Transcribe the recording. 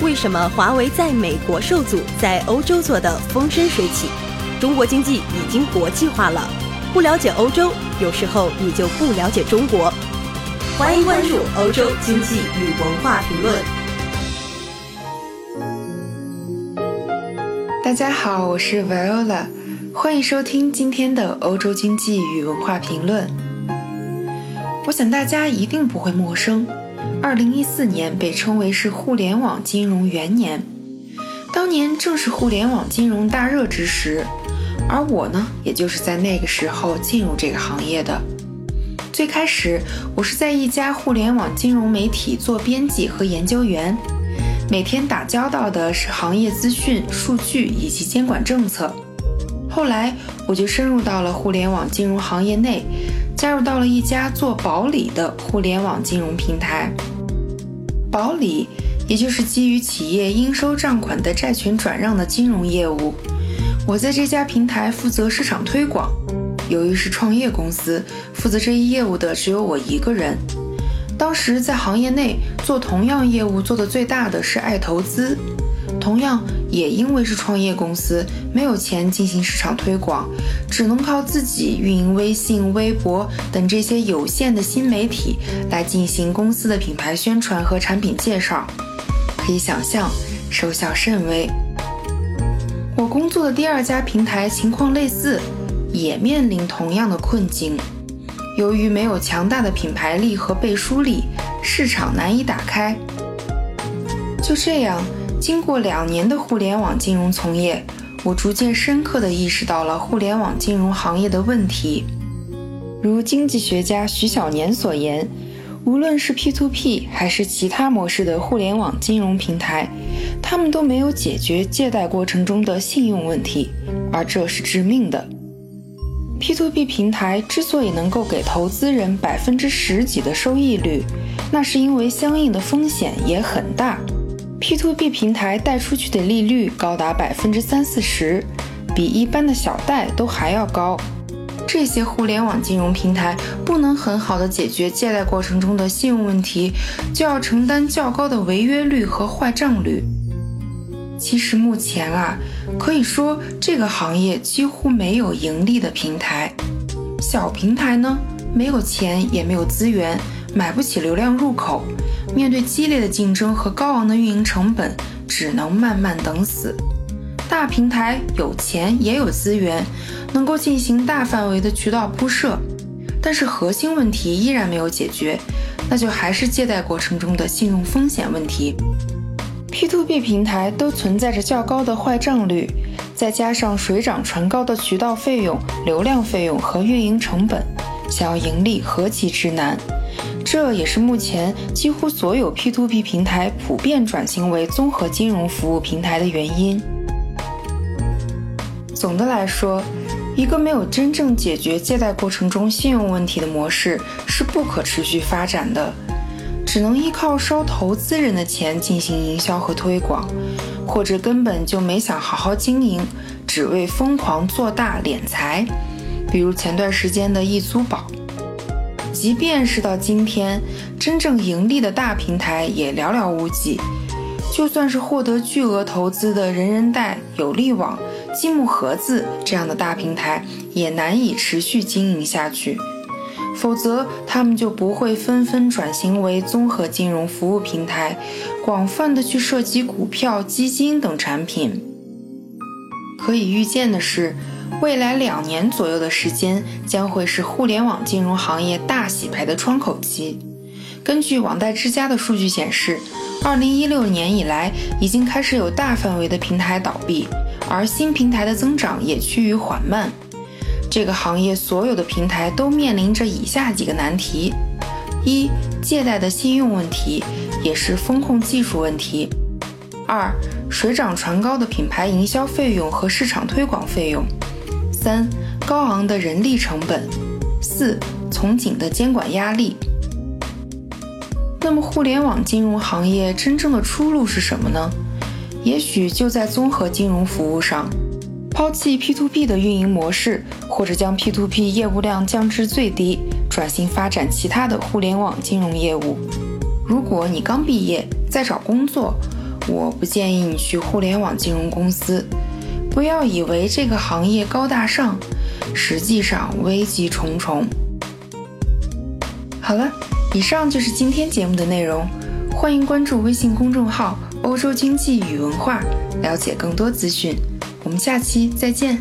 为什么华为在美国受阻，在欧洲做得风生水起？中国经济已经国际化了。不了解欧洲，有时候你就不了解中国。欢迎关注《欧洲经济与文化评论》。大家好，我是 Viola，欢迎收听今天的《欧洲经济与文化评论》。我想大家一定不会陌生。二零一四年被称为是互联网金融元年，当年正是互联网金融大热之时，而我呢，也就是在那个时候进入这个行业的。最开始，我是在一家互联网金融媒体做编辑和研究员，每天打交道的是行业资讯、数据以及监管政策。后来，我就深入到了互联网金融行业内。加入到了一家做保理的互联网金融平台，保理也就是基于企业应收账款的债权转让的金融业务。我在这家平台负责市场推广。由于是创业公司，负责这一业务的只有我一个人。当时在行业内做同样业务做的最大的是爱投资。同样也因为是创业公司，没有钱进行市场推广，只能靠自己运营微信、微博等这些有限的新媒体来进行公司的品牌宣传和产品介绍。可以想象，收效甚微。我工作的第二家平台情况类似，也面临同样的困境。由于没有强大的品牌力和背书力，市场难以打开。就这样。经过两年的互联网金融从业，我逐渐深刻地意识到了互联网金融行业的问题。如经济学家徐小年所言，无论是 P2P 还是其他模式的互联网金融平台，他们都没有解决借贷过程中的信用问题，而这是致命的。P2P 平台之所以能够给投资人百分之十几的收益率，那是因为相应的风险也很大。P2P 平台贷出去的利率高达百分之三四十，比一般的小贷都还要高。这些互联网金融平台不能很好的解决借贷过程中的信用问题，就要承担较高的违约率和坏账率。其实目前啊，可以说这个行业几乎没有盈利的平台。小平台呢，没有钱也没有资源，买不起流量入口。面对激烈的竞争和高昂的运营成本，只能慢慢等死。大平台有钱也有资源，能够进行大范围的渠道铺设，但是核心问题依然没有解决，那就还是借贷过程中的信用风险问题。P2P 平台都存在着较高的坏账率，再加上水涨船高的渠道费用、流量费用和运营成本，想要盈利何其之难。这也是目前几乎所有 P2P 平台普遍转型为综合金融服务平台的原因。总的来说，一个没有真正解决借贷过程中信用问题的模式是不可持续发展的，只能依靠收投资人的钱进行营销和推广，或者根本就没想好好经营，只为疯狂做大敛财，比如前段时间的易租宝。即便是到今天，真正盈利的大平台也寥寥无几。就算是获得巨额投资的人人贷、有利网、积木盒子这样的大平台，也难以持续经营下去。否则，他们就不会纷纷转型为综合金融服务平台，广泛的去涉及股票、基金等产品。可以预见的是。未来两年左右的时间将会是互联网金融行业大洗牌的窗口期。根据网贷之家的数据显示，二零一六年以来已经开始有大范围的平台倒闭，而新平台的增长也趋于缓慢。这个行业所有的平台都面临着以下几个难题：一、借贷的信用问题，也是风控技术问题；二、水涨船高的品牌营销费用和市场推广费用。三、高昂的人力成本；四、从紧的监管压力。那么，互联网金融行业真正的出路是什么呢？也许就在综合金融服务上，抛弃 P2P 的运营模式，或者将 P2P 业务量降至最低，转型发展其他的互联网金融业务。如果你刚毕业，在找工作，我不建议你去互联网金融公司。不要以为这个行业高大上，实际上危机重重。好了，以上就是今天节目的内容。欢迎关注微信公众号“欧洲经济与文化”，了解更多资讯。我们下期再见。